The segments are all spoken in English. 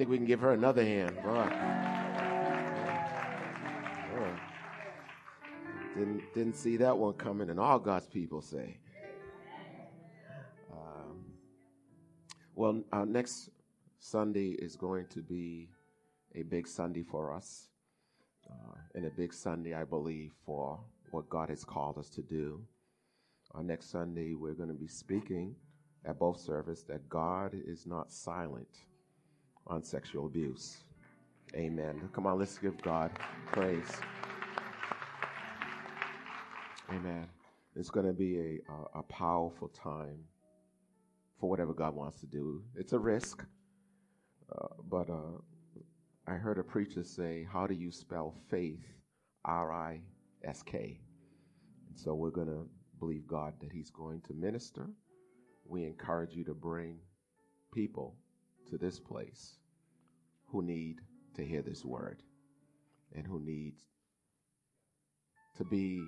think we can give her another hand. Boy. Boy. Didn't, didn't see that one coming, and all God's people say. Um, well, our next Sunday is going to be a big Sunday for us, uh, and a big Sunday, I believe, for what God has called us to do. Our next Sunday, we're going to be speaking at both service that God is not silent on sexual abuse. Amen. Come on, let's give God praise. Amen. It's going to be a, a, a powerful time for whatever God wants to do. It's a risk, uh, but uh, I heard a preacher say, How do you spell faith? R I S K. And so we're going to believe God that He's going to minister. We encourage you to bring people to this place who need to hear this word and who need to be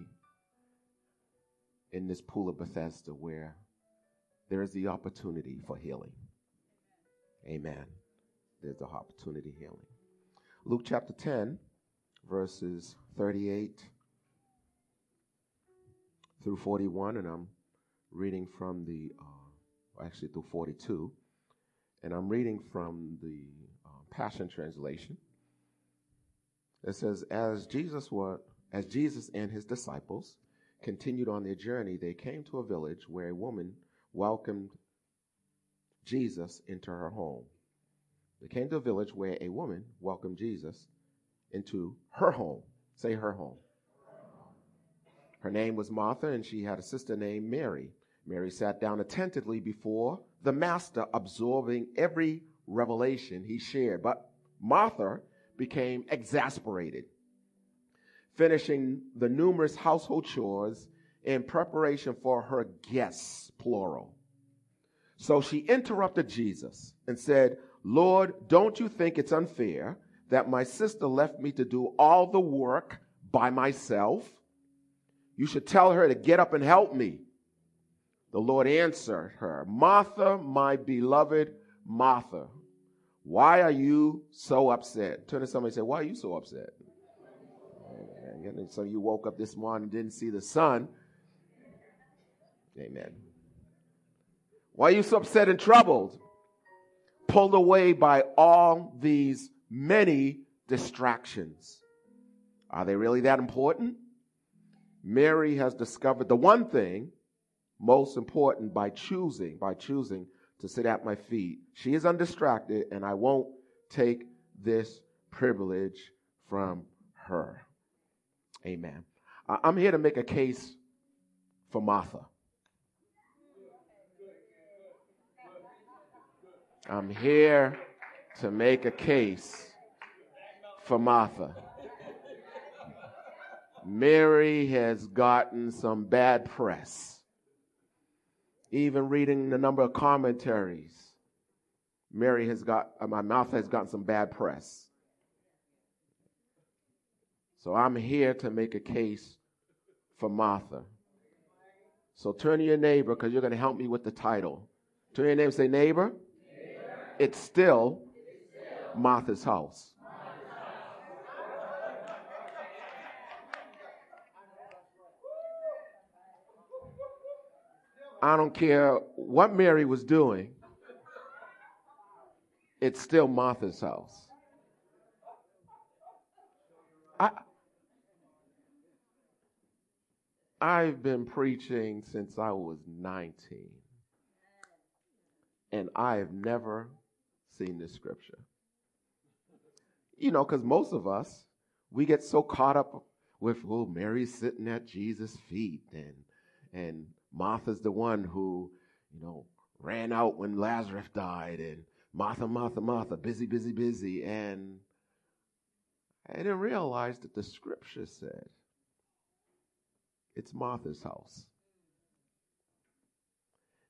in this pool of Bethesda where there is the opportunity for healing. Amen. There's the opportunity healing. Luke chapter 10, verses 38 through 41, and I'm reading from the, uh, actually through 42, and I'm reading from the uh, Passion Translation. It says, as Jesus was, as Jesus and his disciples continued on their journey, they came to a village where a woman welcomed Jesus into her home. They came to a village where a woman welcomed Jesus into her home. Say her home. Her name was Martha, and she had a sister named Mary. Mary sat down attentively before the Master, absorbing every revelation he shared. But Martha became exasperated, finishing the numerous household chores in preparation for her guests, plural. So she interrupted Jesus and said, Lord, don't you think it's unfair that my sister left me to do all the work by myself? You should tell her to get up and help me. The Lord answered her, Martha, my beloved Martha, why are you so upset? Turn to somebody and say, Why are you so upset? So you woke up this morning and didn't see the sun. Amen. Why are you so upset and troubled? Pulled away by all these many distractions. Are they really that important? Mary has discovered the one thing most important by choosing, by choosing to sit at my feet. She is undistracted, and I won't take this privilege from her. Amen. I'm here to make a case for Martha. I'm here to make a case for Martha. Mary has gotten some bad press. Even reading the number of commentaries, Mary has got, uh, my mouth has gotten some bad press. So I'm here to make a case for Martha. So turn to your neighbor because you're going to help me with the title. Turn to your neighbor say, neighbor, it's still Martha's house. I don't care what Mary was doing, it's still Martha's house. I, I've been preaching since I was 19, and I have never seen this scripture. You know, because most of us, we get so caught up with, oh, Mary's sitting at Jesus' feet, and and Martha's the one who, you know, ran out when Lazarus died, and Martha, Martha, Martha, busy, busy, busy. And I didn't realize that the scripture said it's Martha's house.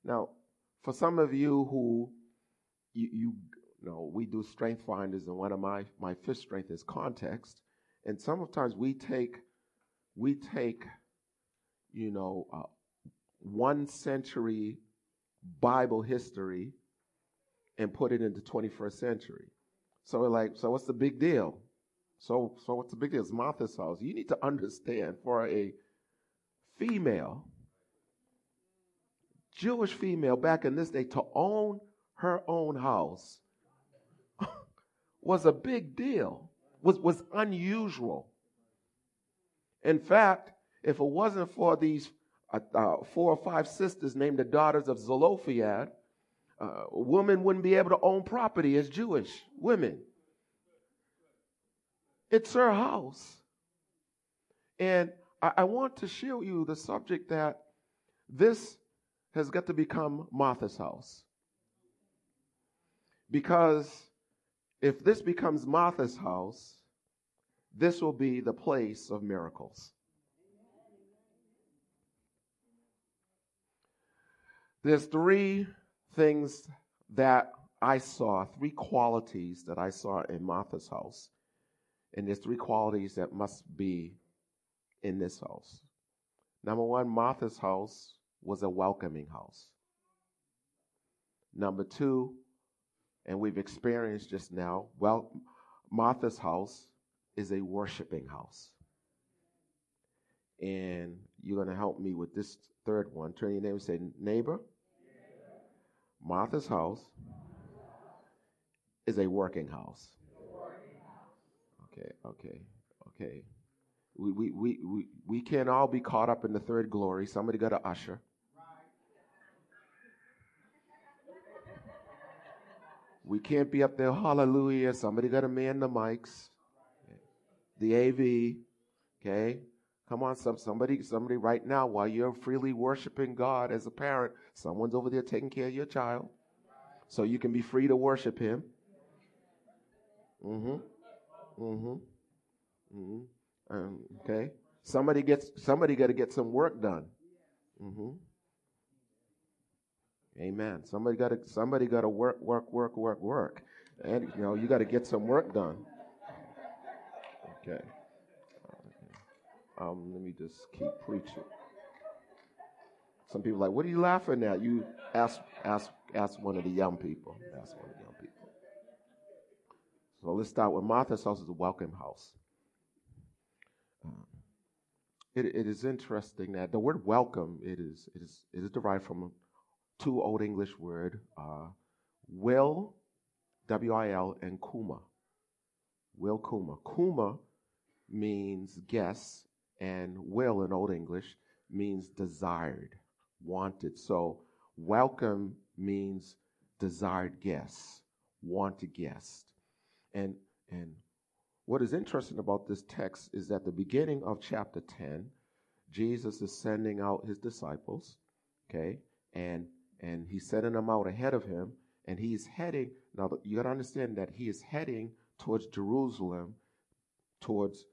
Now, for some of you who you, you know, we do strength finders, and one of my my fifth strength is context. And sometimes we take we take you know uh, one century Bible history and put it into 21st century. So we're like, so what's the big deal? So so what's the big deal? It's Martha's house. You need to understand for a female, Jewish female back in this day to own her own house was a big deal, was, was unusual. In fact, if it wasn't for these uh, four or five sisters named the daughters of Zelophehad, uh, women wouldn't be able to own property as Jewish women. It's her house. And I, I want to show you the subject that this has got to become Martha's house. Because if this becomes Martha's house, this will be the place of miracles. There's three things that I saw, three qualities that I saw in Martha's house. And there's three qualities that must be in this house. Number one, Martha's house was a welcoming house. Number two, and we've experienced just now, well, Martha's house is a worshiping house. And you're going to help me with this third one. Turn your name and say, neighbor. Martha's house is a working house. Okay, okay, okay. We, we, we, we, we can't all be caught up in the third glory. Somebody got to usher. We can't be up there, hallelujah. Somebody got to man the mics. The AV, okay? Come on, some, somebody, somebody right now, while you're freely worshiping God as a parent, someone's over there taking care of your child. So you can be free to worship him. Mm-hmm. Mm-hmm. Mm-hmm. Um, okay. Somebody gets somebody got to get some work done. Mm-hmm. Amen. Somebody got to somebody got to work, work, work, work, work, and you know you got to get some work done. Okay. Um, let me just keep preaching. Some people like, what are you laughing at? You ask, ask, ask one of the young people. Ask one of the young people. So let's start with Martha's house is a welcome house. Um, it, it is interesting that the word welcome it is it is it is derived from two old English word, uh, will, W-I-L, and kuma. Will kuma. Kuma means guess, and will in Old English means desired, wanted. So welcome means desired guest, wanted guest. And and what is interesting about this text is that the beginning of chapter 10, Jesus is sending out his disciples, okay? And and he's sending them out ahead of him, and he's heading. Now, you got to understand that he is heading towards Jerusalem, towards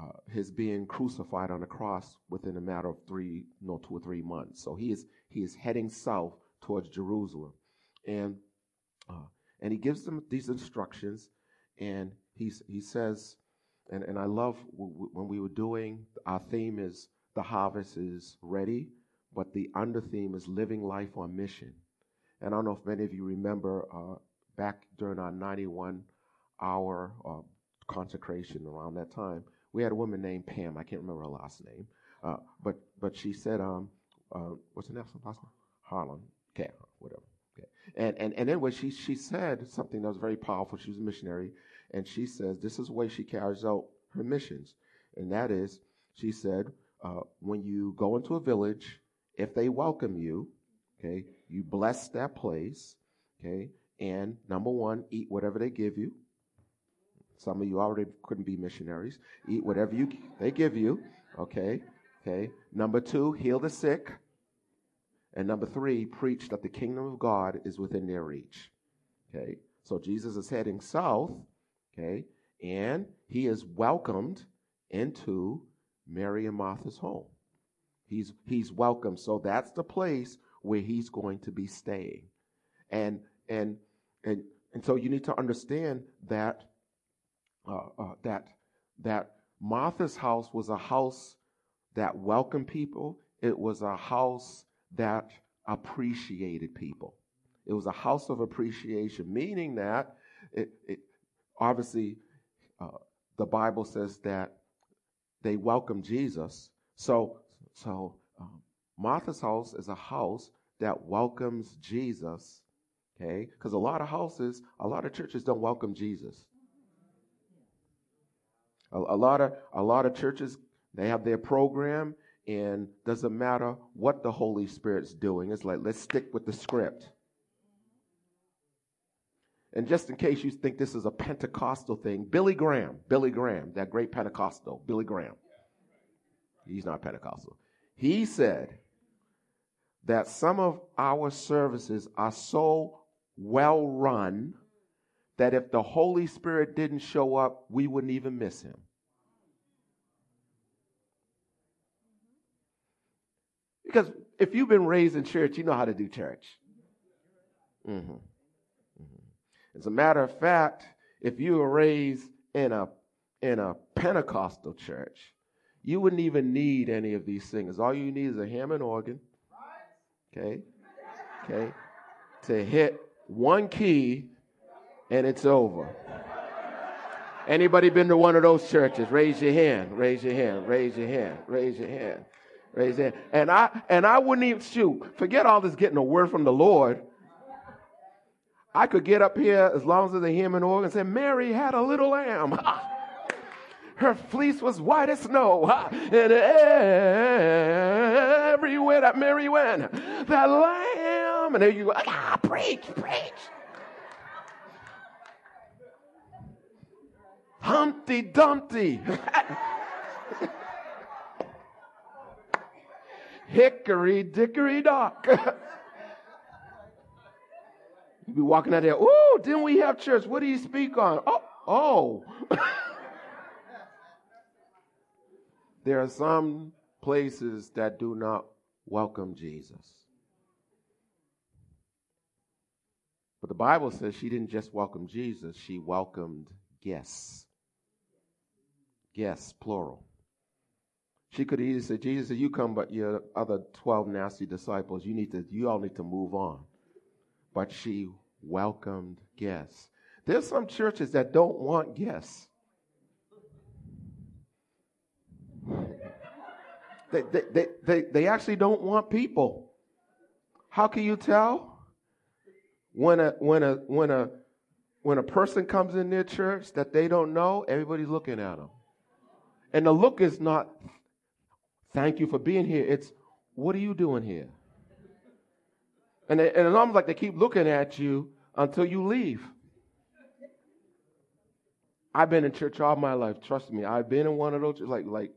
uh, his being crucified on the cross within a matter of three, no, two or three months. So he is he is heading south towards Jerusalem, and uh, and he gives them these instructions, and he's he says, and and I love w- w- when we were doing our theme is the harvest is ready but the under theme is living life on mission. And I don't know if many of you remember uh, back during our 91 hour uh, consecration around that time, we had a woman named Pam. I can't remember her last name, uh, but but she said, um, uh, what's her last name? Harlan. Okay, whatever. Okay. And and and anyway, she she said something that was very powerful. She was a missionary, and she says this is the way she carries out her missions, and that is, she said, uh, when you go into a village if they welcome you, okay, you bless that place, okay, and number one, eat whatever they give you. Some of you already couldn't be missionaries. Eat whatever you they give you, okay, okay. Number two, heal the sick. And number three, preach that the kingdom of God is within their reach. Okay. So Jesus is heading south. Okay. And he is welcomed into Mary and Martha's home. He's, he's welcome. So that's the place where he's going to be staying. And, and, and, and so you need to understand that, uh, uh, that, that Martha's house was a house that welcomed people. It was a house that appreciated people. It was a house of appreciation, meaning that it, it obviously uh, the Bible says that they welcomed Jesus. So, so um, Martha's house is a house that welcomes Jesus. Okay, because a lot of houses, a lot of churches don't welcome Jesus. A, a lot of a lot of churches they have their program, and doesn't matter what the Holy Spirit's doing. It's like let's stick with the script. And just in case you think this is a Pentecostal thing, Billy Graham, Billy Graham, that great Pentecostal, Billy Graham. He's not Pentecostal. He said that some of our services are so well run that if the Holy Spirit didn't show up, we wouldn't even miss him. Because if you've been raised in church, you know how to do church. Mm-hmm. As a matter of fact, if you were raised in a in a Pentecostal church, you wouldn't even need any of these things. All you need is a Hammond organ, okay, okay, to hit one key, and it's over. Anybody been to one of those churches? Raise your hand. Raise your hand. Raise your hand. Raise your hand. Raise your hand. And I and I wouldn't even shoot. Forget all this getting a word from the Lord. I could get up here as long as the Hammond organ and say, Mary had a little lamb. Her fleece was white as snow. And everywhere that Mary went, that lamb. And there you go, ah, preach, preach. Humpty Dumpty. Hickory dickory dock. You be walking out there, oh, didn't we have church? What do you speak on? Oh, oh. there are some places that do not welcome Jesus. But the Bible says she didn't just welcome Jesus, she welcomed guests. Guests, plural. She could easily say, Jesus, you come, but your other 12 nasty disciples, you need to, you all need to move on but she welcomed guests. There's some churches that don't want guests. They, they, they, they, they actually don't want people. How can you tell? When a, when, a, when, a, when a person comes in their church that they don't know, everybody's looking at them. And the look is not, thank you for being here. It's, what are you doing here? And, they, and it's almost like they keep looking at you until you leave. I've been in church all my life. Trust me, I've been in one of those. Like, like,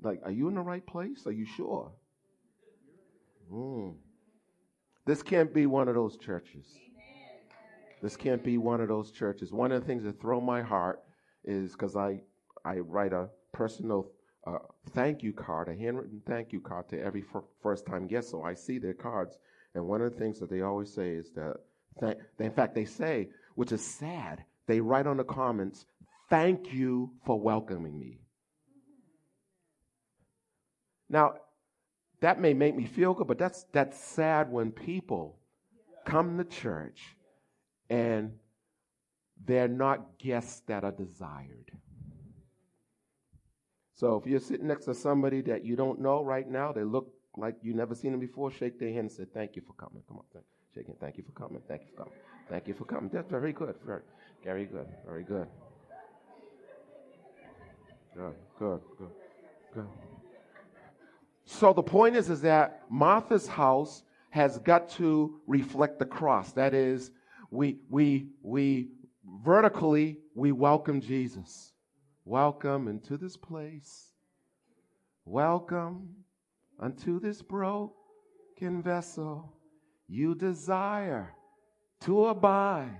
like, are you in the right place? Are you sure? Mm. This can't be one of those churches. This can't be one of those churches. One of the things that throw my heart is because I, I write a personal uh, thank you card, a handwritten thank you card to every first time guest. So I see their cards and one of the things that they always say is that, th- in fact, they say, which is sad, they write on the comments, thank you for welcoming me. Now, that may make me feel good, but that's, that's sad when people come to church and they're not guests that are desired. So if you're sitting next to somebody that you don't know right now, they look like you never seen them before, shake their hand and say, Thank you for coming. Come on, shake it. Thank you for coming. Thank you for coming. Thank you for coming. That's very good. Very, very good. Very good. Good, good, good, good. So the point is, is that Martha's house has got to reflect the cross. That is, we we we vertically we welcome Jesus. Welcome into this place. Welcome unto this broken vessel, you desire to abide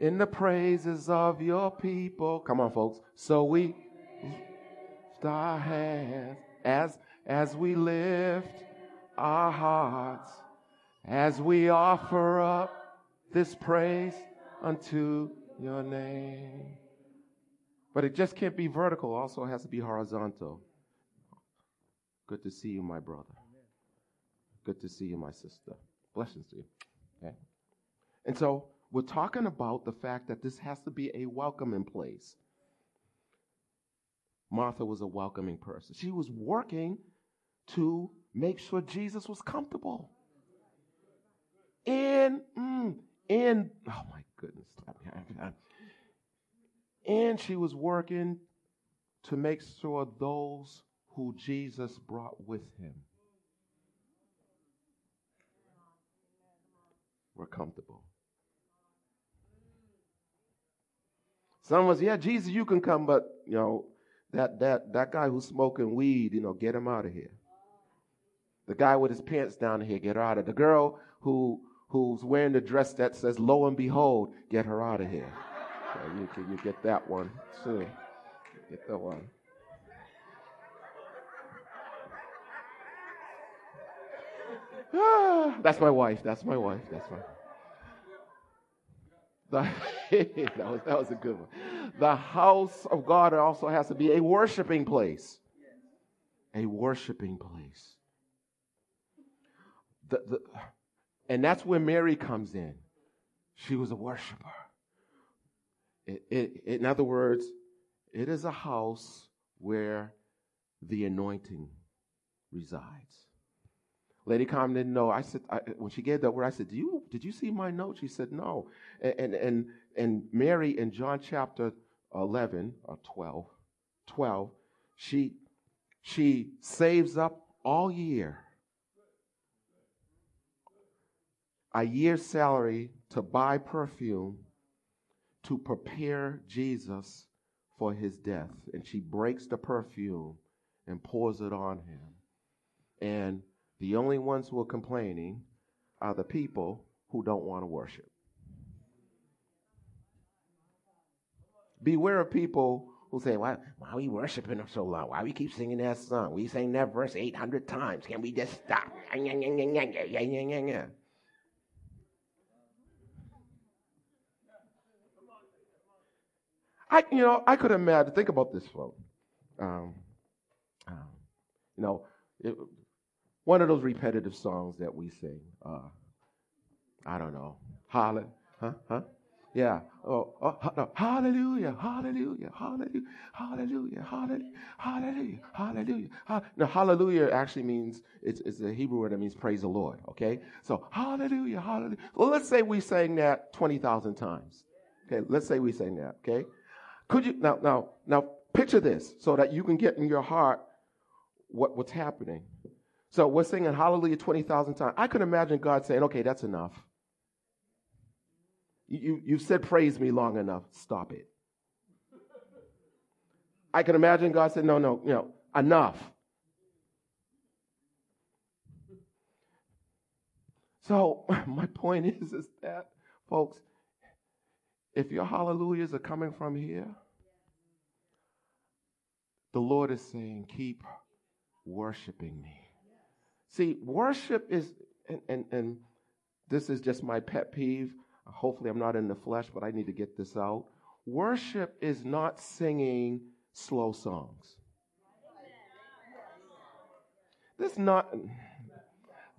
in the praises of your people. Come on, folks. So we lift our hands as, as we lift our hearts, as we offer up this praise unto your name. But it just can't be vertical, also it has to be horizontal. Good to see you, my brother. Good to see you, my sister. Blessings to you. Okay. And so we're talking about the fact that this has to be a welcoming place. Martha was a welcoming person. She was working to make sure Jesus was comfortable. In, mm, in, oh my goodness. And she was working to make sure those who Jesus brought with him were comfortable. Some was, yeah, Jesus, you can come, but you know, that that that guy who's smoking weed, you know, get him out of here. The guy with his pants down here, get her out of. The girl who who's wearing the dress that says "Lo and Behold," get her out of here. Okay, you can you get that one too. Get that one. Ah, that's my wife. That's my wife. That's my. The, that, was, that was a good one. The house of God also has to be a worshiping place. A worshiping place. The, the, and that's where Mary comes in. She was a worshiper. It, it, in other words, it is a house where the anointing resides. Lady Carmen didn't know. I said I, when she gave that word, I said, "Do you did you see my note?" She said, "No." And and and Mary in John chapter eleven or 12, 12 she she saves up all year a year's salary to buy perfume to prepare Jesus for his death, and she breaks the perfume and pours it on him, and the only ones who are complaining are the people who don't want to worship. Beware of people who say, why, why are we worshiping him so long? Why we keep singing that song? We sang that verse 800 times. Can we just stop? I, you know, I could imagine, think about this, folks. Um, um, you know, it, one of those repetitive songs that we sing. Uh, I don't know. Holla, huh? Huh? Yeah. Oh, oh no. hallelujah, hallelujah, hallelujah, hallelujah, hallelujah, hallelujah, hallelujah. Now, hallelujah actually means it's, it's a Hebrew word that means praise the Lord. Okay. So hallelujah, hallelujah. Well, let's say we sang that twenty thousand times. Okay. Let's say we sang that. Okay. Could you now now now picture this so that you can get in your heart what, what's happening. So we're singing hallelujah 20,000 times. I could imagine God saying, okay, that's enough. You, you, have said praise me long enough. Stop it. I can imagine God saying, no, no, you know, enough. So my point is, is that, folks, if your hallelujahs are coming from here, the Lord is saying, keep worshiping me. See, worship is, and, and, and this is just my pet peeve. Hopefully, I'm not in the flesh, but I need to get this out. Worship is not singing slow songs. This not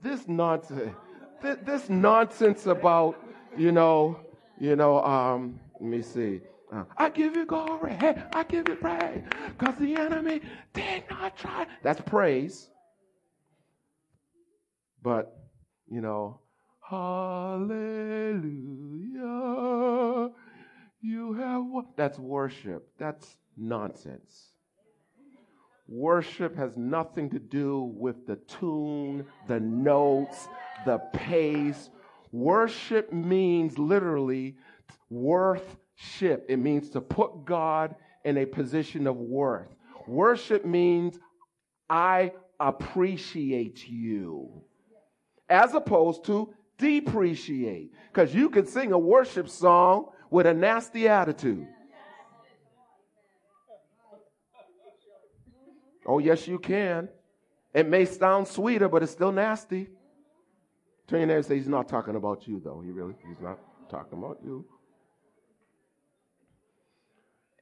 this nonsense this, this nonsense about you know you know um let me see uh, I give you glory, I give you praise, because the enemy did not try. That's praise. But, you know, hallelujah, you have what? That's worship. That's nonsense. Worship has nothing to do with the tune, the notes, the pace. Worship means literally worthship. It means to put God in a position of worth. Worship means I appreciate you. as opposed to depreciate. Because you can sing a worship song with a nasty attitude. Oh, yes, you can. It may sound sweeter, but it's still nasty. Turn your neighbor and say, He's not talking about you, though. He really, he's not talking about you.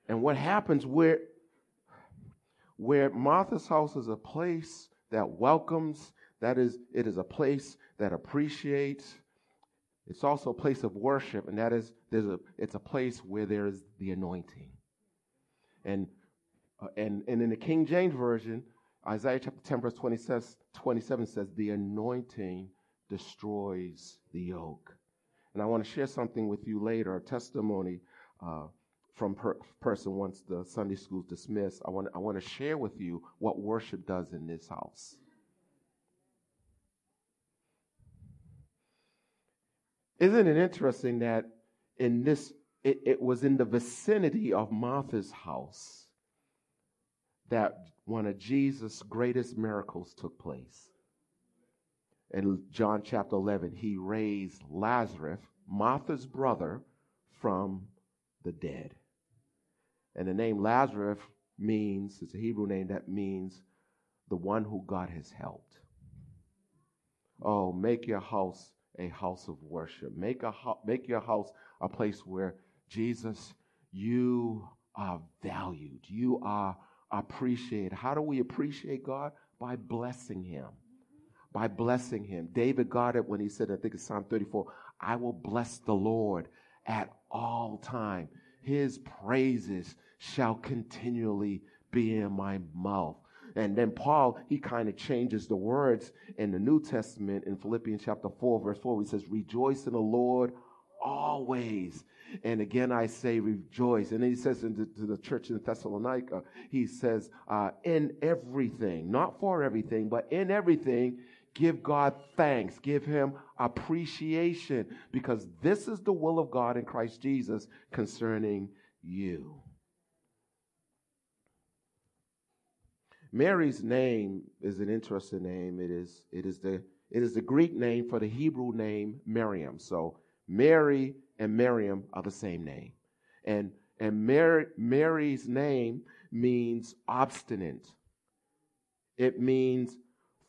And what happens where, where Martha's house is a place that welcomes, that is, it is a place that appreciates. It's also a place of worship, and that is, there's a, it's a place where there is the anointing. And uh, and, and in the King James Version, Isaiah chapter 10, verse 20 says, 27 says, The anointing destroys the yoke. And I want to share something with you later, a testimony uh, from per- person once the Sunday school's dismissed. I want, I want to share with you what worship does in this house. Isn't it interesting that in this, it, it was in the vicinity of Martha's house that one of Jesus' greatest miracles took place. In John chapter 11, he raised Lazarus, Martha's brother, from the dead. And the name Lazarus means, it's a Hebrew name that means the one who God has helped. Oh, make your house a house of worship. Make, a make your house a place where Jesus, you are valued. You are appreciated. How do we appreciate God? By blessing Him. By blessing Him. David got it when he said, I think it's Psalm 34, I will bless the Lord at all time. His praises shall continually be in my mouth. And then Paul, he kind of changes the words in the New Testament in Philippians chapter 4, verse 4. He says, Rejoice in the Lord always. And again, I say rejoice. And then he says to the church in Thessalonica, he says, uh, in everything, not for everything, but in everything, give God thanks, give him appreciation, because this is the will of God in Christ Jesus concerning you. Mary's name is an interesting name. It is, it is the it is the Greek name for the Hebrew name Miriam. So Mary and Miriam are the same name. And, and Mary, Mary's name means obstinate. It means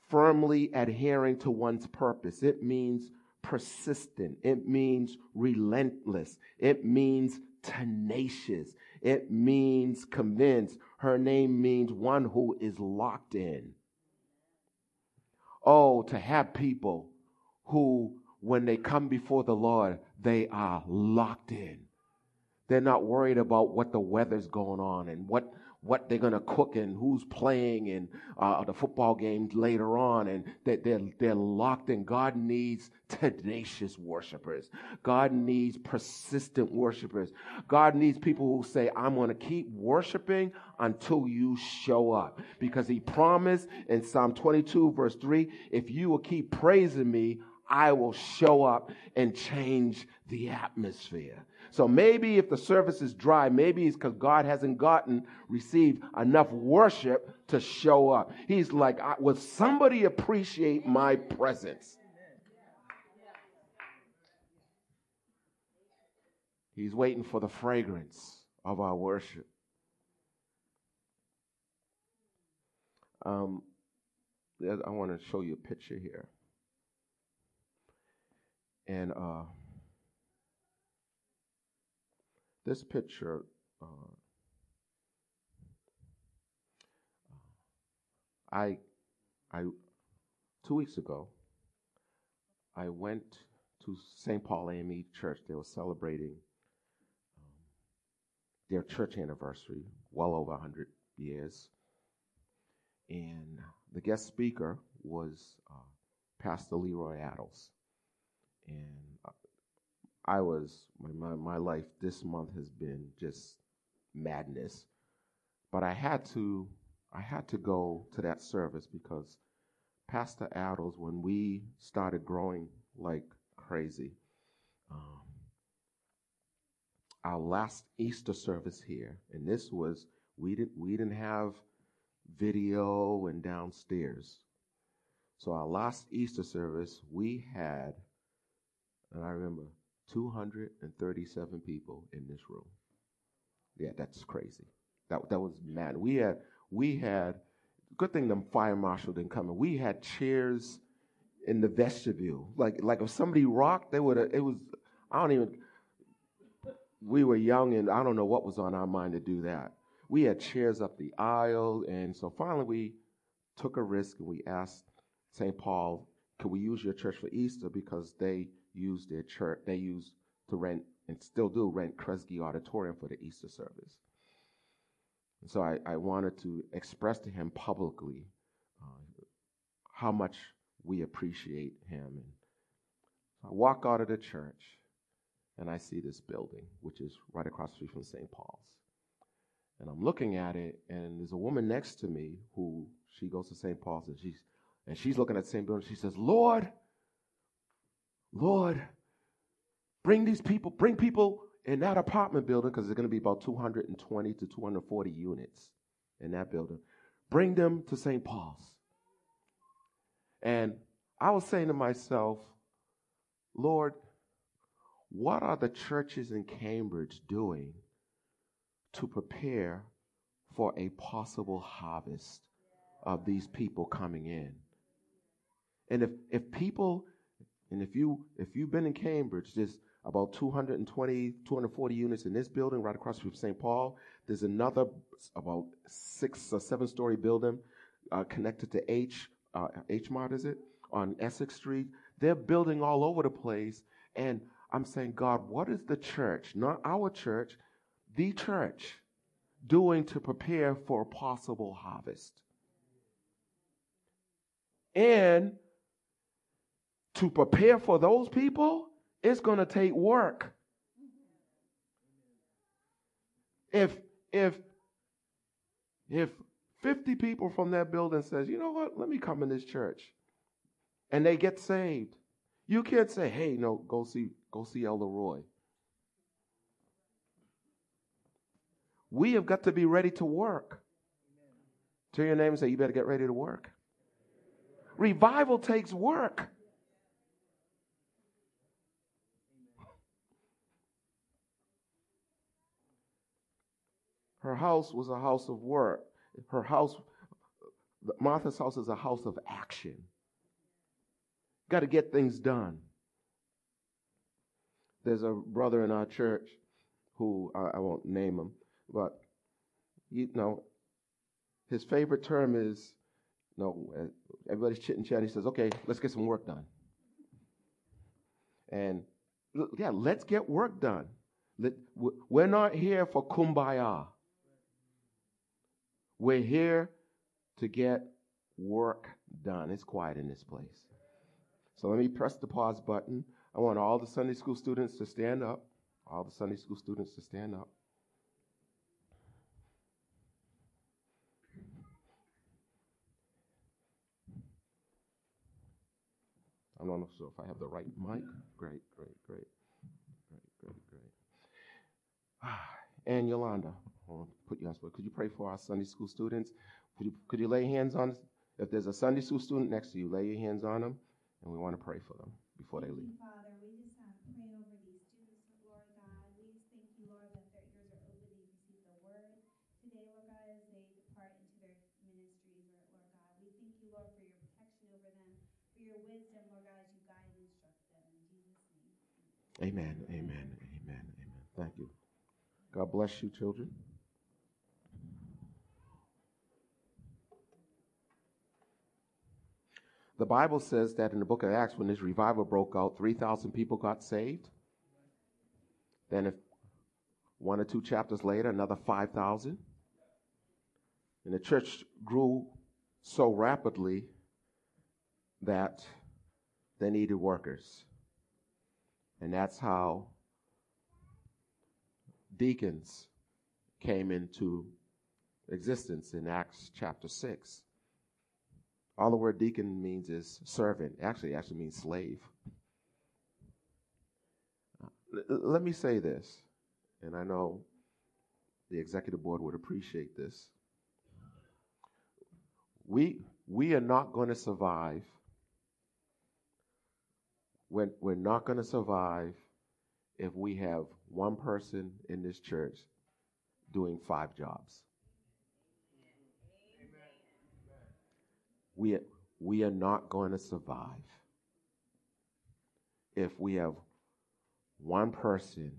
firmly adhering to one's purpose. It means persistent. It means relentless. It means tenacious. It means convinced. Her name means one who is locked in. Oh, to have people who when they come before the Lord, they are locked in. They're not worried about what the weather's going on and what, what they're going to cook and who's playing and uh, the football game later on. And they, they're, they're locked in. God needs tenacious worshipers. God needs persistent worshipers. God needs people who say, I'm going to keep worshiping until you show up. Because he promised in Psalm 22, verse 3, if you will keep praising me, I will show up and change the atmosphere. So maybe if the service is dry, maybe it's because God hasn't gotten, received enough worship to show up. He's like, will somebody appreciate my presence? He's waiting for the fragrance of our worship. Um, I want to show you a picture here. And uh, this picture, uh, I, I, two weeks ago, I went to St. Paul AME Church. They were celebrating um, their church anniversary, well over 100 years. And the guest speaker was uh, Pastor Leroy Attles and I was my, my life this month has been just madness, but I had to I had to go to that service because Pastor Attles, when we started growing like crazy, um, our last Easter service here, and this was we didn't we didn't have video and downstairs. So our last Easter service, we had, and I remember 237 people in this room. Yeah, that's crazy. That that was mad. We had we had good thing the fire marshal didn't come in. We had chairs in the vestibule. Like like if somebody rocked, they would have it was I don't even we were young and I don't know what was on our mind to do that. We had chairs up the aisle, and so finally we took a risk and we asked St. Paul, could we use your church for Easter because they used their church, they used to rent and still do rent Kresge Auditorium for the Easter service. And so I, I wanted to express to him publicly uh, how much we appreciate him. And I walk out of the church and I see this building, which is right across the street from St. Paul's. And I'm looking at it, and there's a woman next to me who she goes to St. Paul's, and she's and she's looking at the same building. She says, "Lord, Lord, bring these people, bring people in that apartment building because there's going to be about 220 to 240 units in that building. Bring them to St. Paul's." And I was saying to myself, Lord, what are the churches in Cambridge doing to prepare for a possible harvest of these people coming in? And if, if people, and if you if you've been in Cambridge, there's about 220, 240 units in this building right across from St. Paul. There's another about six or seven story building uh, connected to H uh, H Mart, is it on Essex Street? They're building all over the place, and I'm saying, God, what is the church, not our church, the church, doing to prepare for a possible harvest? And to prepare for those people, it's going to take work. If if if 50 people from that building says, "You know what? Let me come in this church." And they get saved. You can't say, "Hey, no, go see go see Elder Roy." We have got to be ready to work. Tell your name and say, "You better get ready to work." Revival takes work. Her house was a house of work. Her house, Martha's house is a house of action. Got to get things done. There's a brother in our church who I, I won't name him, but you know, his favorite term is, you know, everybody's chitting chatting. He says, "Okay, let's get some work done." And yeah, let's get work done. We're not here for kumbaya. We're here to get work done. It's quiet in this place. So let me press the pause button. I want all the Sunday school students to stand up. All the Sunday school students to stand up. I'm not sure if I have the right mic. Great, great, great, great, great, great. Ah, and Yolanda, I'll put you on spot. Could you pray for our Sunday school students? Could you, could you lay hands on, if there's a Sunday school student next to you, lay your hands on them, and we want to pray for them before they leave. Father, we just um, pray over these students, Lord God. We just thank you, Lord, that their ears are open to receive the word today, Lord God, as they depart into their ministries, Lord God. We thank you, Lord, for your protection over them, for your wisdom, Lord God, as you guide and instruct them. In Jesus' name. Amen, amen, amen, amen. Thank you. God bless you, children. The Bible says that in the book of Acts, when this revival broke out, 3,000 people got saved. Then, if one or two chapters later, another 5,000. And the church grew so rapidly that they needed workers. And that's how deacons came into existence in Acts chapter 6. All the word deacon means is servant. Actually, actually means slave. Uh, let me say this, and I know the executive board would appreciate this. We, we are not going to survive we're, we're not going to survive if we have one person in this church doing five jobs. We, we are not going to survive if we have one person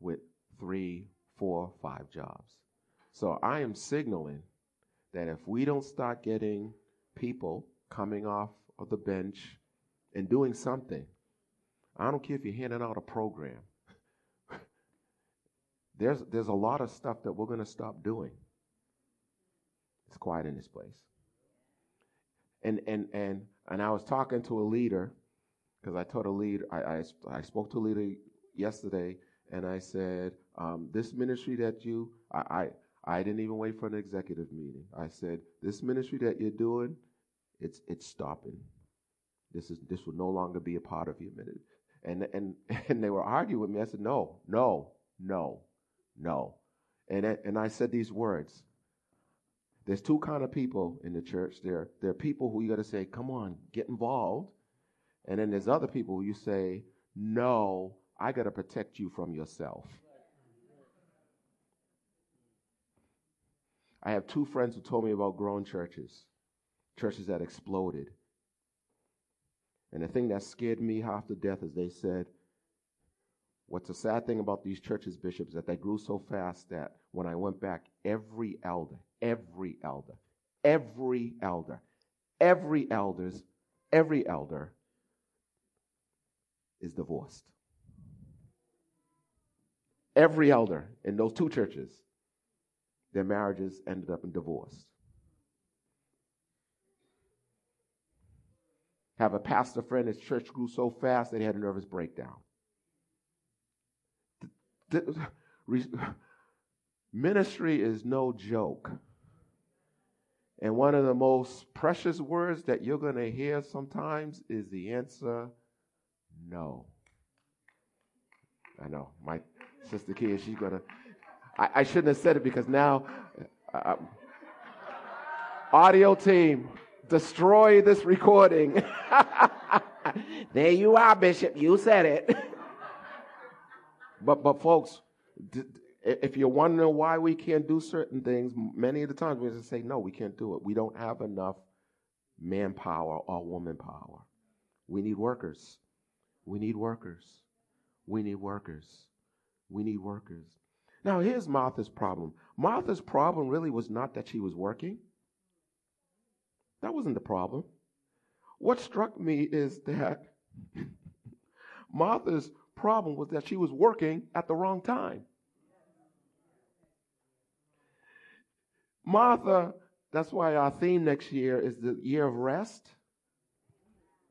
with three, four, five jobs. So I am signaling that if we don't start getting people coming off of the bench and doing something, I don't care if you're handing out a program. there's, there's a lot of stuff that we're going to stop doing. It's quiet in this place. And, and, and, and I was talking to a leader because I told a leader I, I, I, spoke to a leader yesterday and I said, um, this ministry that you, I, I, I didn't even wait for an executive meeting. I said, this ministry that you're doing, it's, it's stopping. This is, this will no longer be a part of your ministry. And, and, and they were arguing with me. I said, no, no, no, no. And, and I said these words. There's two kind of people in the church. There, there are people who you got to say, come on, get involved. And then there's other people who you say, no, I got to protect you from yourself. I have two friends who told me about grown churches, churches that exploded. And the thing that scared me half to death is they said, What's the sad thing about these churches, bishops, that they grew so fast that when I went back, every elder, every elder, every elder, every elders, every elder is divorced. Every elder in those two churches, their marriages ended up in divorce. Have a pastor friend, his church grew so fast that he had a nervous breakdown. Ministry is no joke. And one of the most precious words that you're going to hear sometimes is the answer no. I know. My sister Kia, she's going to. I shouldn't have said it because now, uh, audio team, destroy this recording. there you are, Bishop. You said it. but, but folks, if you're wondering why we can't do certain things, many of the times we just say, no, we can't do it. We don't have enough manpower or woman power. We need workers. We need workers. We need workers. We need workers. Now, here's Martha's problem. Martha's problem really was not that she was working. That wasn't the problem. What struck me is that Martha's problem was that she was working at the wrong time. Martha, that's why our theme next year is the year of rest.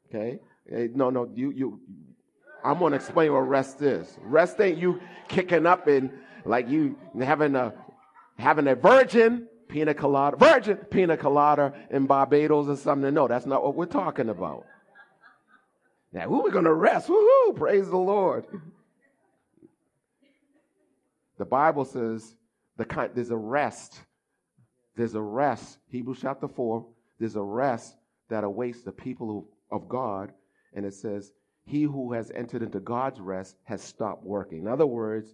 Okay? No, no, you, you, I'm to explain what rest is. Rest ain't you kicking up and like you having a, having a virgin pina colada, virgin pina colada in Barbados or something. No, that's not what we're talking about. Now, who we to rest? Woohoo! Praise the Lord. The Bible says the kind, there's a rest. There's a rest. Hebrews chapter 4, there's a rest that awaits the people of God. And it says, He who has entered into God's rest has stopped working. In other words,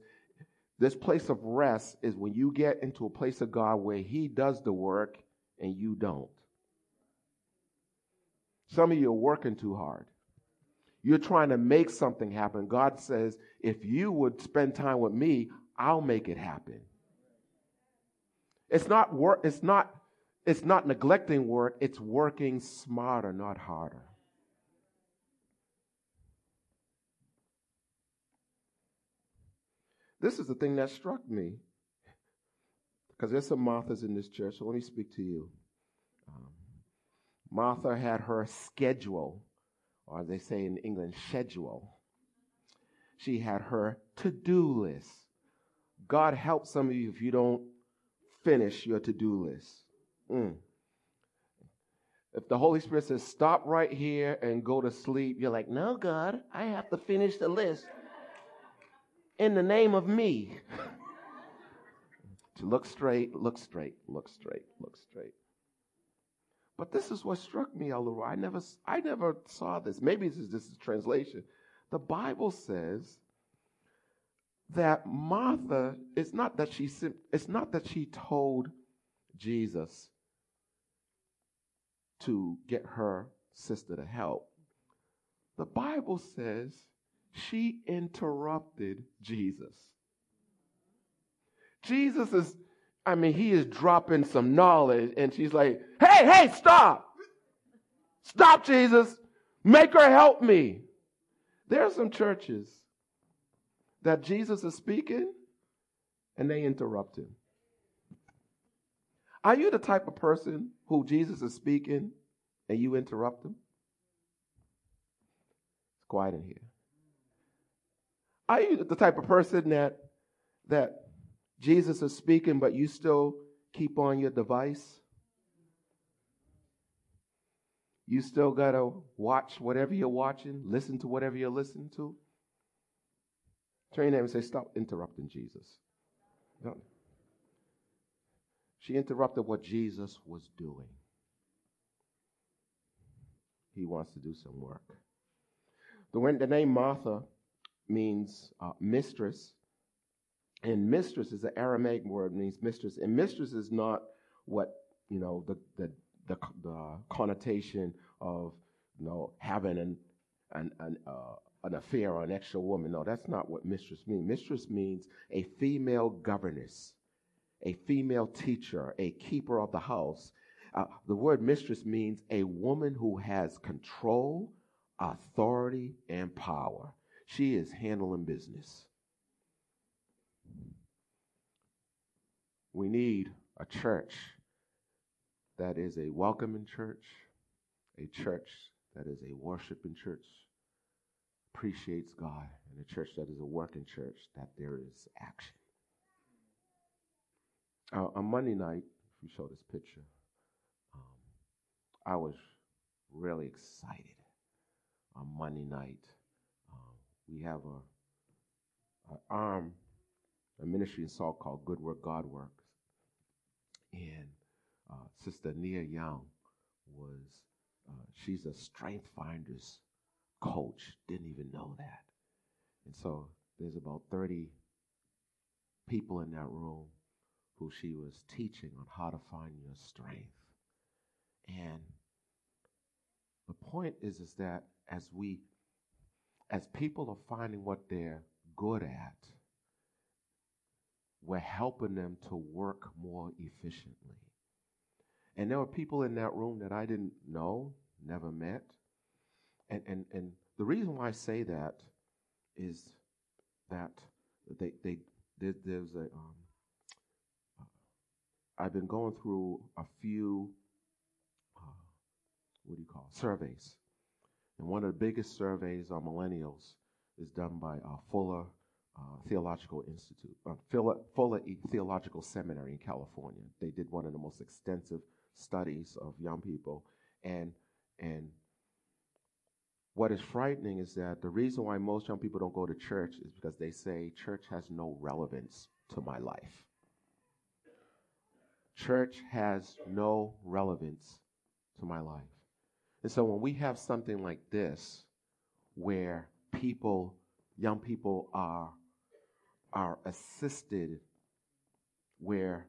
this place of rest is when you get into a place of God where He does the work and you don't. Some of you are working too hard. You're trying to make something happen. God says, if you would spend time with me, I'll make it happen. It's not work, it's not, it's not neglecting work, it's working smarter, not harder. This is the thing that struck me. Because there's some Marthas in this church, so let me speak to you. Um, Martha had her schedule, or they say in England, schedule. She had her to do list. God help some of you if you don't finish your to do list. Mm. If the Holy Spirit says, stop right here and go to sleep, you're like, no, God, I have to finish the list in the name of me. to look straight, look straight, look straight, look straight. But this is what struck me, Ellery. I never, I never saw this. Maybe this is just a translation. The Bible says that Martha, it's not that she, it's not that she told Jesus to get her sister to help. The Bible says she interrupted Jesus. Jesus is, I mean, he is dropping some knowledge, and she's like, hey, hey, stop. Stop, Jesus. Make her help me. There are some churches that Jesus is speaking and they interrupt him. Are you the type of person who Jesus is speaking and you interrupt him? It's quiet in here. Are you the type of person that that Jesus is speaking, but you still keep on your device? You still gotta watch whatever you're watching, listen to whatever you're listening to. Turn your name and say, Stop interrupting Jesus. No. She interrupted what Jesus was doing. He wants to do some work. The, the name Martha means uh, mistress, and mistress is an Aramaic word, means mistress. And mistress is not what, you know, the, the, the, the connotation of, you know, having an, an, an, uh, an affair or an extra woman. No, that's not what mistress means. Mistress means a female governess, a female teacher, a keeper of the house. Uh, the word mistress means a woman who has control, authority, and power. She is handling business. We need a church that is a welcoming church, a church that is a worshiping church, appreciates God, and a church that is a working church, that there is action. Uh, on Monday night, if you show this picture, um, I was really excited on Monday night. Um, we have a, a arm, a ministry in Salt called Good Work God Works, and uh, Sister Nia Young was, uh, she's a Strength Finders coach. Didn't even know that. And so there's about 30 people in that room who she was teaching on how to find your strength. And the point is, is that as we, as people are finding what they're good at, we're helping them to work more efficiently. And there were people in that room that I didn't know, never met. And, and, and the reason why I say that is that they, they, there, there's a, um, I've been going through a few, uh, what do you call it, surveys. And one of the biggest surveys on millennials is done by uh, Fuller uh, Theological Institute, uh, Fuller, Fuller Theological Seminary in California. They did one of the most extensive studies of young people, and and what is frightening is that the reason why most young people don't go to church is because they say church has no relevance to my life. Church has no relevance to my life. And so when we have something like this, where people, young people are, are assisted, where,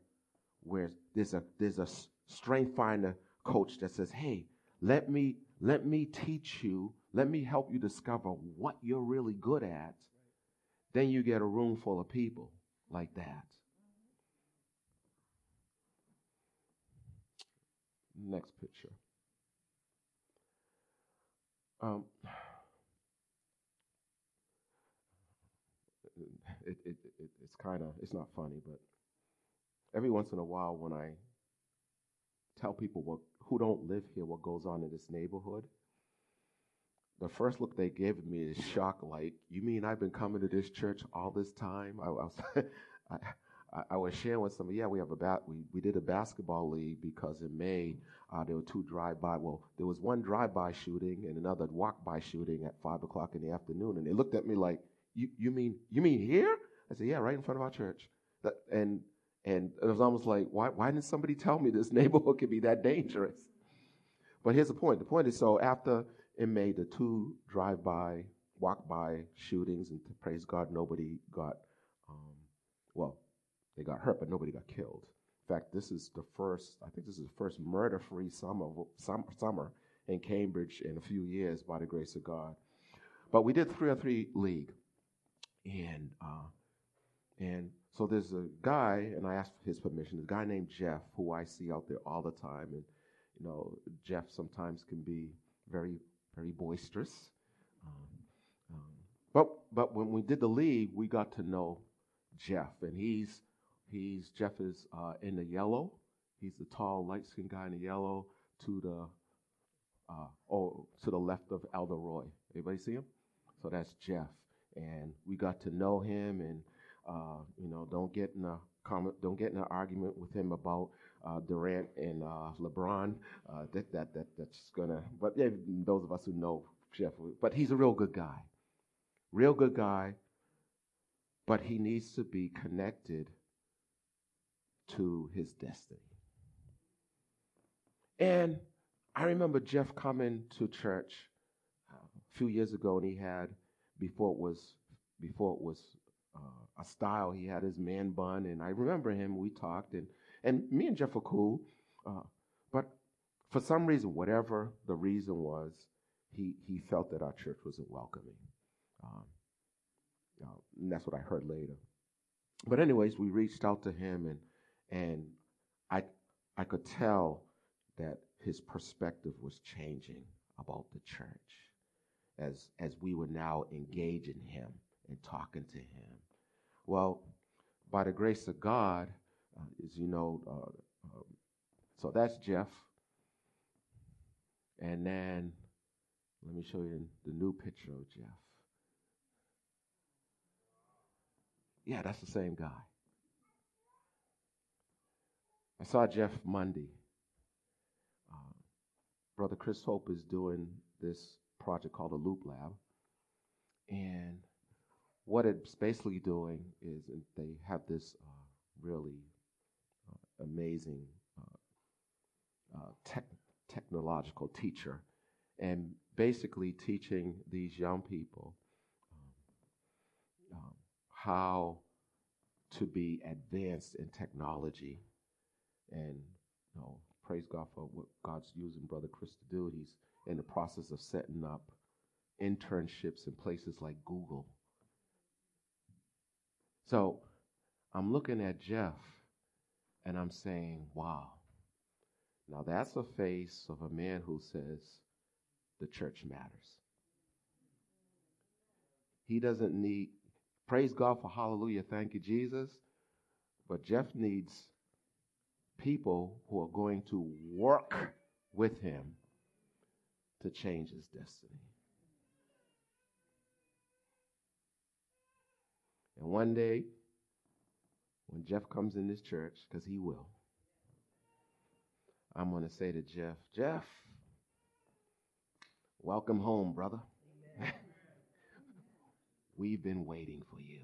where there's a, there's a strength finder coach that says, hey, let me, let me teach you, let me help you discover what you're really good at, then you get a room full of people like that. Next picture. Um, it, it, it, it's kind of, it's not funny, but every once in a while when I tell people what, who don't live here what goes on in this neighborhood, the first look they gave me is shock like, you mean I've been coming to this church all this time? I, I was, I, I, was sharing with somebody, yeah, we have a bat, we, we did a basketball league because in May uh, there were two drive-by. Well, there was one drive-by shooting and another walk-by shooting at five o'clock in the afternoon, and they looked at me like, "You, you mean, you mean here?" I said, "Yeah, right in front of our church." That, and and it was almost like, why why didn't somebody tell me this neighborhood could be that dangerous? but here's the point. The point is so after it made the two drive-by, walk-by shootings, and praise God, nobody got, um, well, they got hurt, but nobody got killed. In fact, this is the first, I think this is the first murder-free summer, summer in Cambridge in a few years by the grace of God. But we did three or three league, and uh, and so there's a guy, and I asked for his permission. A guy named Jeff, who I see out there all the time, and you know, Jeff sometimes can be very very boisterous. Um, um, but but when we did the league, we got to know Jeff, and he's he's Jeff is uh, in the yellow. He's the tall, light skinned guy in the yellow to the uh, oh to the left of Elder Roy. Anybody see him? So that's Jeff, and we got to know him, and uh, you know, don't get in a comment, don't get in an argument with him about uh, Durant and uh, LeBron. Uh, that that that that's gonna. But yeah, those of us who know Jeff, but he's a real good guy, real good guy. But he needs to be connected to his destiny. And I remember Jeff coming to church a few years ago, and he had before it was before it was uh, a style. He had his man bun, and I remember him. We talked, and and me and Jeff were cool, uh, but for some reason, whatever the reason was, he he felt that our church wasn't welcoming. Um, and that's what I heard later. But anyways, we reached out to him, and and I I could tell that his perspective was changing about the church as, as we were now engaging him and talking to him. Well, by the grace of God, uh, as you know, uh, um, so that's Jeff. And then let me show you the new picture of Jeff. Yeah, that's the same guy. I saw Jeff Monday. Uh, Brother Chris Hope is doing this project called the Loop Lab. And what it's basically doing is they have this uh, really amazing uh, uh, tech, technological teacher and basically teaching these young people um, um, how to be advanced in technology and you know, praise God for what God's using Brother Chris to do. He's in the process of setting up internships in places like Google. So I'm looking at Jeff and I'm saying, wow. Now that's a face of a man who says the church matters. He doesn't need, praise God for hallelujah, thank you, Jesus. But Jeff needs people who are going to work with him to change his destiny. And one day, when Jeff comes in this church, because he will, I'm going to say to Jeff, Jeff, welcome home, brother. We've been waiting for you.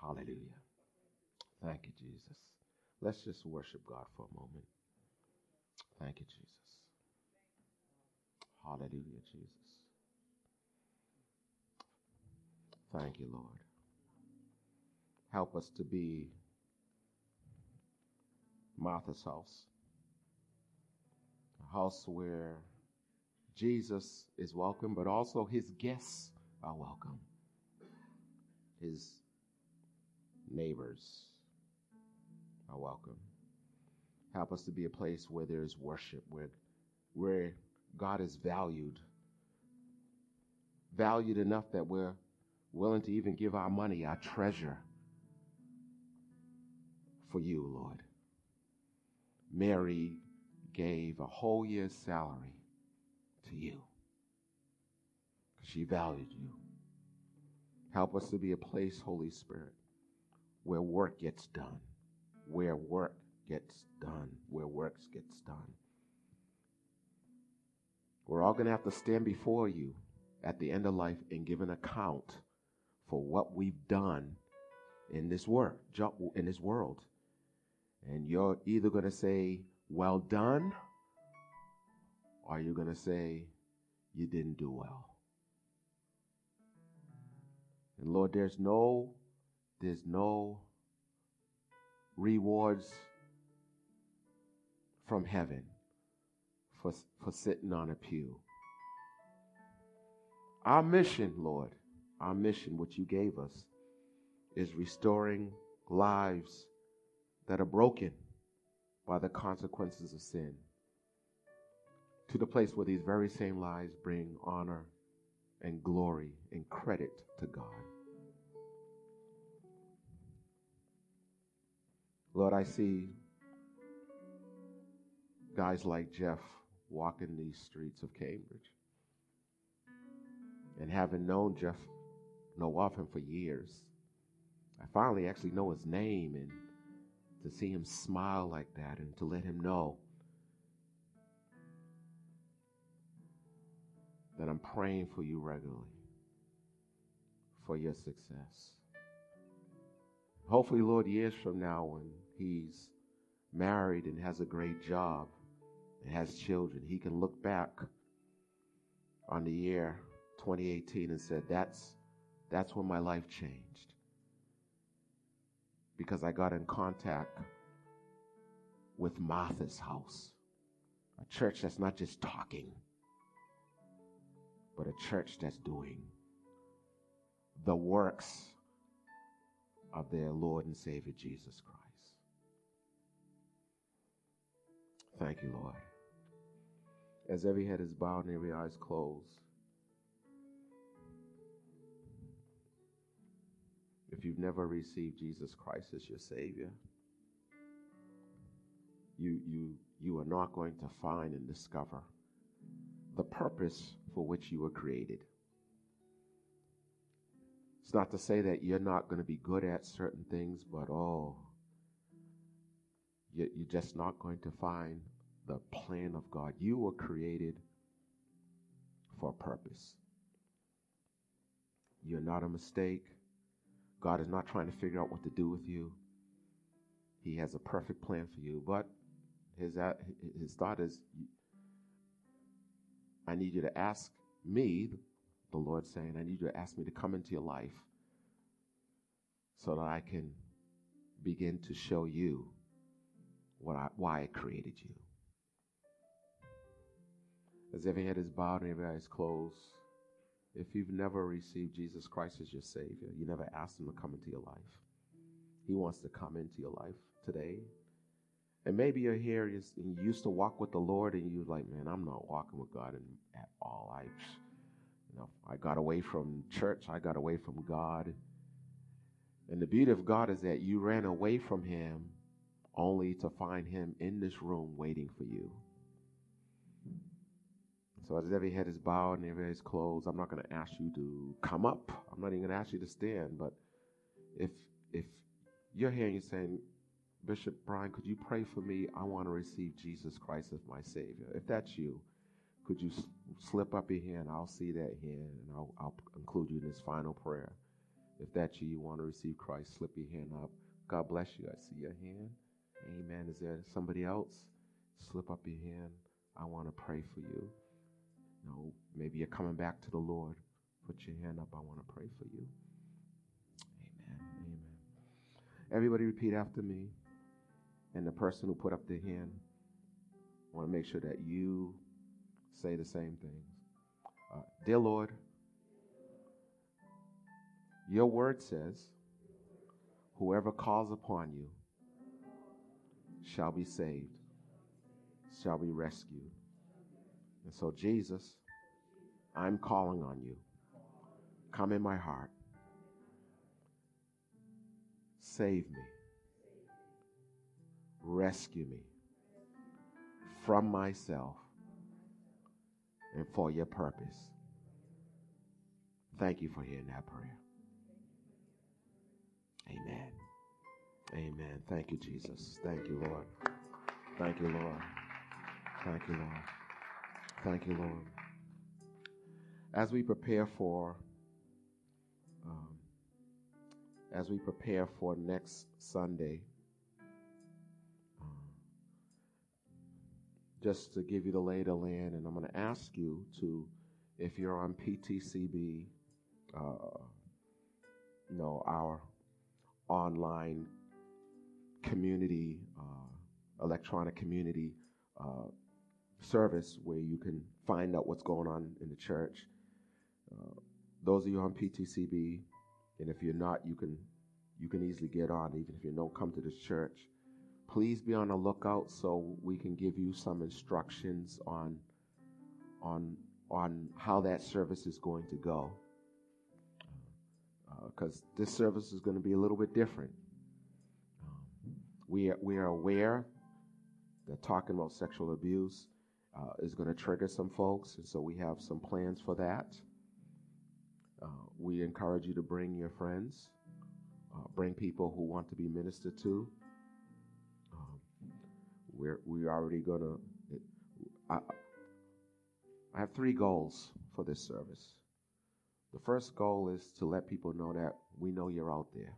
Hallelujah. Thank you, Jesus. Let's just worship God for a moment. Thank you, Jesus. Hallelujah, Jesus. Thank you, Lord. Help us to be Martha's house, a house where Jesus is welcome, but also his guests are welcome, his neighbors are welcome. Help us to be a place where there is worship, where, where God is valued. Valued enough that we're willing to even give our money, our treasure, for you, Lord. Mary gave a whole year's salary to you because she valued you. Help us to be a place, Holy Spirit, where work gets done, where work gets done, where work gets done. We're all going to have to stand before you at the end of life and give an account for what we've done in this work, in this world. And you're either going to say, well done, Or you're going to say you didn't do well? And Lord, there's no there's no rewards from heaven for, for sitting on a pew. Our mission, Lord, our mission, which you gave us, is restoring lives that are broken by the consequences of sin to the place where these very same lies bring honor and glory and credit to God. Lord, I see guys like Jeff walking these streets of Cambridge. And having known Jeff, know of him for years, I finally actually know his name and to see him smile like that and to let him know that I'm praying for you regularly for your success. Hopefully, Lord, years from now, when he's married and has a great job and has children, he can look back on the year 2018 and said, That's that's when my life changed. Because I got in contact with Martha's house. A church that's not just talking, but a church that's doing the works of their Lord and Savior Jesus Christ. Thank you, Lord. As every head is bowed and every eye is closed, you've never received Jesus Christ as your Savior, you, you, you are not going to find and discover the purpose for which you were created. It's not to say that you're not going to be good at certain things, but oh, you're just not going to find the plan of God. You were created for a purpose. You're not a mistake. God is not trying to figure out what to do with you. He has a perfect plan for you. But his, his thought is, I need you to ask me, the Lord saying, I need you to ask me to come into your life so that I can begin to show you what I, why I created you. As every head is bowed and every eye is closed, if you've never received Jesus Christ as your Savior, you never asked Him to come into your life, He wants to come into your life today. And maybe you're here and you used to walk with the Lord and you're like, man, I'm not walking with God at all. I, you know, I got away from church. I got away from God. And the beauty of God is that you ran away from Him only to find Him in this room waiting for you. So as every head is bowed and every head is closed, I'm not going to ask you to come up. I'm not even going to ask you to stand. But if if you're here and you're saying, Bishop Brian, could you pray for me? I want to receive Jesus Christ as my Savior. If that's you, could you slip up your hand? I'll see that hand and I'll, I'll include you in this final prayer. If that's you, you want to receive Christ, slip your hand up. God bless you. I see your hand. Amen. Is there somebody else? Slip up your hand. I want to pray for you. No, maybe you're coming back to the Lord. Put your hand up. I want to pray for you. Amen. Amen. Everybody repeat after me. And the person who put up their hand, I want to make sure that you say the same thing. Uh, Dear Lord, your word says, whoever calls upon you shall be saved, shall be rescued. And so, Jesus, I'm calling on you. Come in my heart. Save me. Rescue me from myself and for your purpose. Thank you for hearing that prayer. Amen. Amen. Thank you, Jesus. Thank you, Lord. Thank you, Lord. Thank you, Lord. Thank you, Lord. As we prepare for, um, as we prepare for next Sunday, um, just to give you the lay of the land, and I'm going to ask you to, if you're on PTCB, uh, you know, our online community, uh, electronic community uh, service where you can find out what's going on in the church. Uh, those of you on PTCB, and if you're not, you can you can easily get on, even if you don't come to this church. Please be on the lookout so we can give you some instructions on on on how that service is going to go. Because uh, this service is going to be a little bit different. Um, we are, we are aware that talking about sexual abuse uh, is going to trigger some folks, and so we have some plans for that. Uh, we encourage you to bring your friends, uh, bring people who want to be ministered to. Um, we're we already going to. I, I have three goals for this service. The first goal is to let people know that we know you're out there.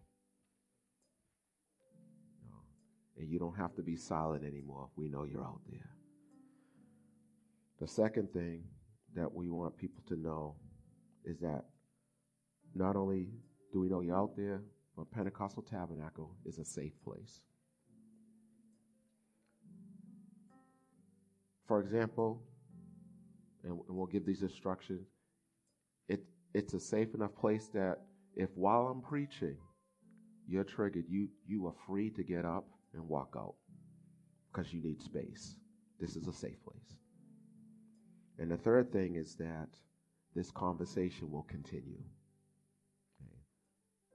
And you don't have to be silent anymore. We know you're out there. The second thing that we want people to know is that not only do we know you're out there, but Pentecostal Tabernacle is a safe place. For example, and we'll give these instructions, it, it's a safe enough place that if while I'm preaching, you're triggered, you, you are free to get up and walk out because you need space. This is a safe place. And the third thing is that this conversation will continue. Okay.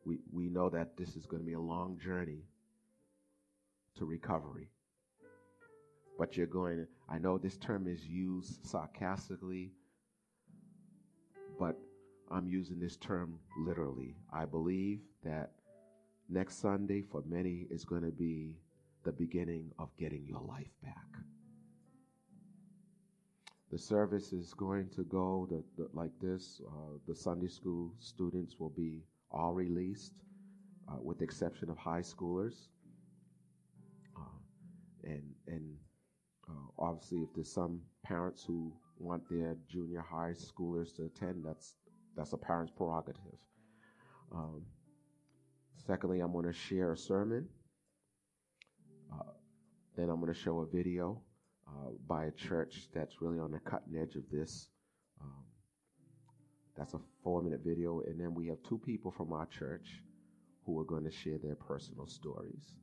We, we know that this is going to be a long journey to recovery. But you're going, I know this term is used sarcastically, but I'm using this term literally. I believe that next Sunday for many is going to be the beginning of getting your life back. The service is going to go the, the, like this. Uh, the Sunday school students will be all released, uh, with the exception of high schoolers. Uh, and and uh, obviously, if there's some parents who want their junior high schoolers to attend, that's that's a parent's prerogative. Um, secondly, I'm going to share a sermon. Uh, then I'm going to show a video uh, by a church that's really on the cutting edge of this. Um, that's a four minute video. And then we have two people from our church who are going to share their personal stories.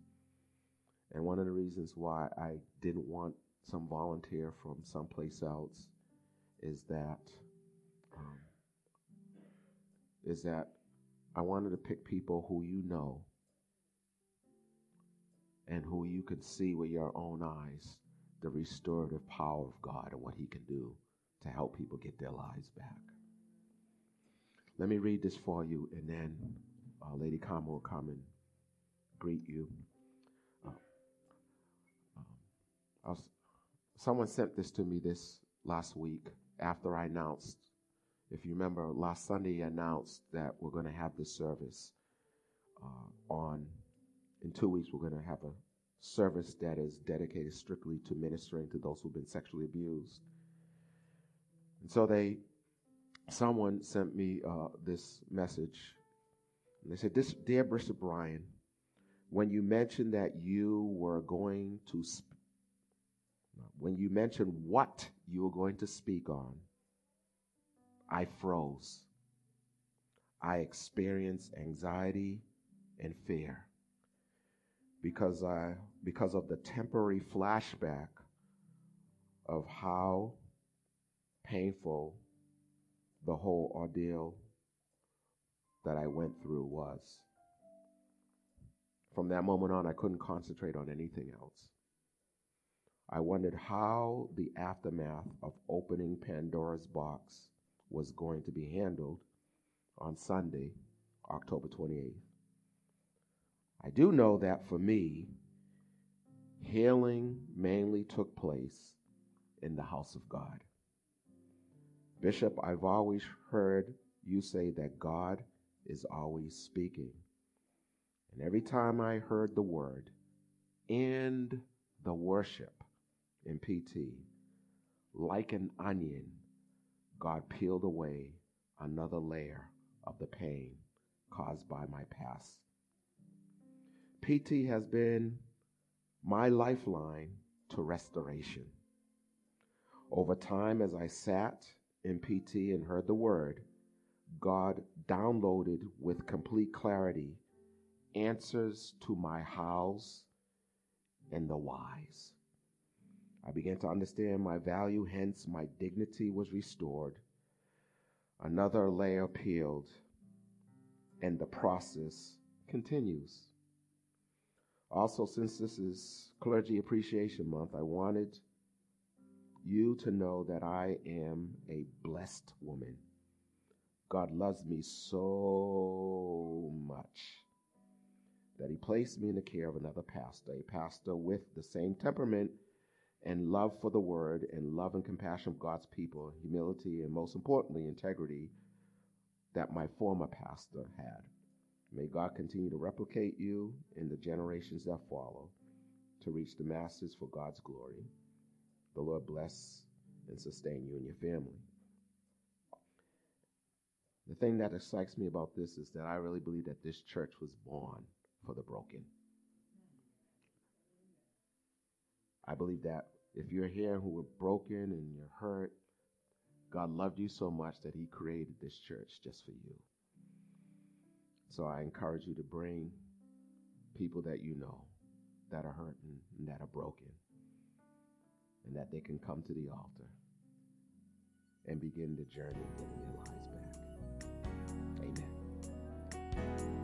And one of the reasons why I didn't want some volunteer from someplace else is that um, is that I wanted to pick people who you know and who you can see with your own eyes the restorative power of God and what He can do to help people get their lives back. Let me read this for you, and then uh, Lady Carmen will come and greet you. Uh, um, someone sent this to me this last week after I announced. If you remember, last Sunday I announced that we're going to have this service uh, on. In two weeks, we're going to have a service that is dedicated strictly to ministering to those who've been sexually abused. And so they, someone sent me uh, this message. And they said, "This dear Bishop Brian, when you mentioned that you were going to, sp- when you mentioned what you were going to speak on, I froze. I experienced anxiety and fear because I because of the temporary flashback of how painful the whole ordeal that I went through was. From that moment on, I couldn't concentrate on anything else. I wondered how the aftermath of opening Pandora's box was going to be handled on Sunday, October 28th. I do know that for me, healing mainly took place in the house of God. Bishop, I've always heard you say that God is always speaking. And every time I heard the word, end the worship in PT, like an onion, God peeled away another layer of the pain caused by my past. PT has been my lifeline to restoration. Over time, as I sat in PT and heard the word, God downloaded with complete clarity answers to my hows and the whys. I began to understand my value, hence, my dignity was restored. Another layer peeled, and the process continues. Also, since this is Clergy Appreciation Month, I wanted you to know that I am a blessed woman. God loves me so much that He placed me in the care of another pastor, a pastor with the same temperament and love for the word and love and compassion of God's people, humility, and most importantly, integrity that my former pastor had. May God continue to replicate you in the generations that follow to reach the masses for God's glory. The Lord bless and sustain you and your family. The thing that excites me about this is that I really believe that this church was born for the broken. I believe that if you're here who were broken and you're hurt, God loved you so much that He created this church just for you. So I encourage you to bring people that you know that are hurting and that are broken and that they can come to the altar and begin the journey of getting their lives back. Amen.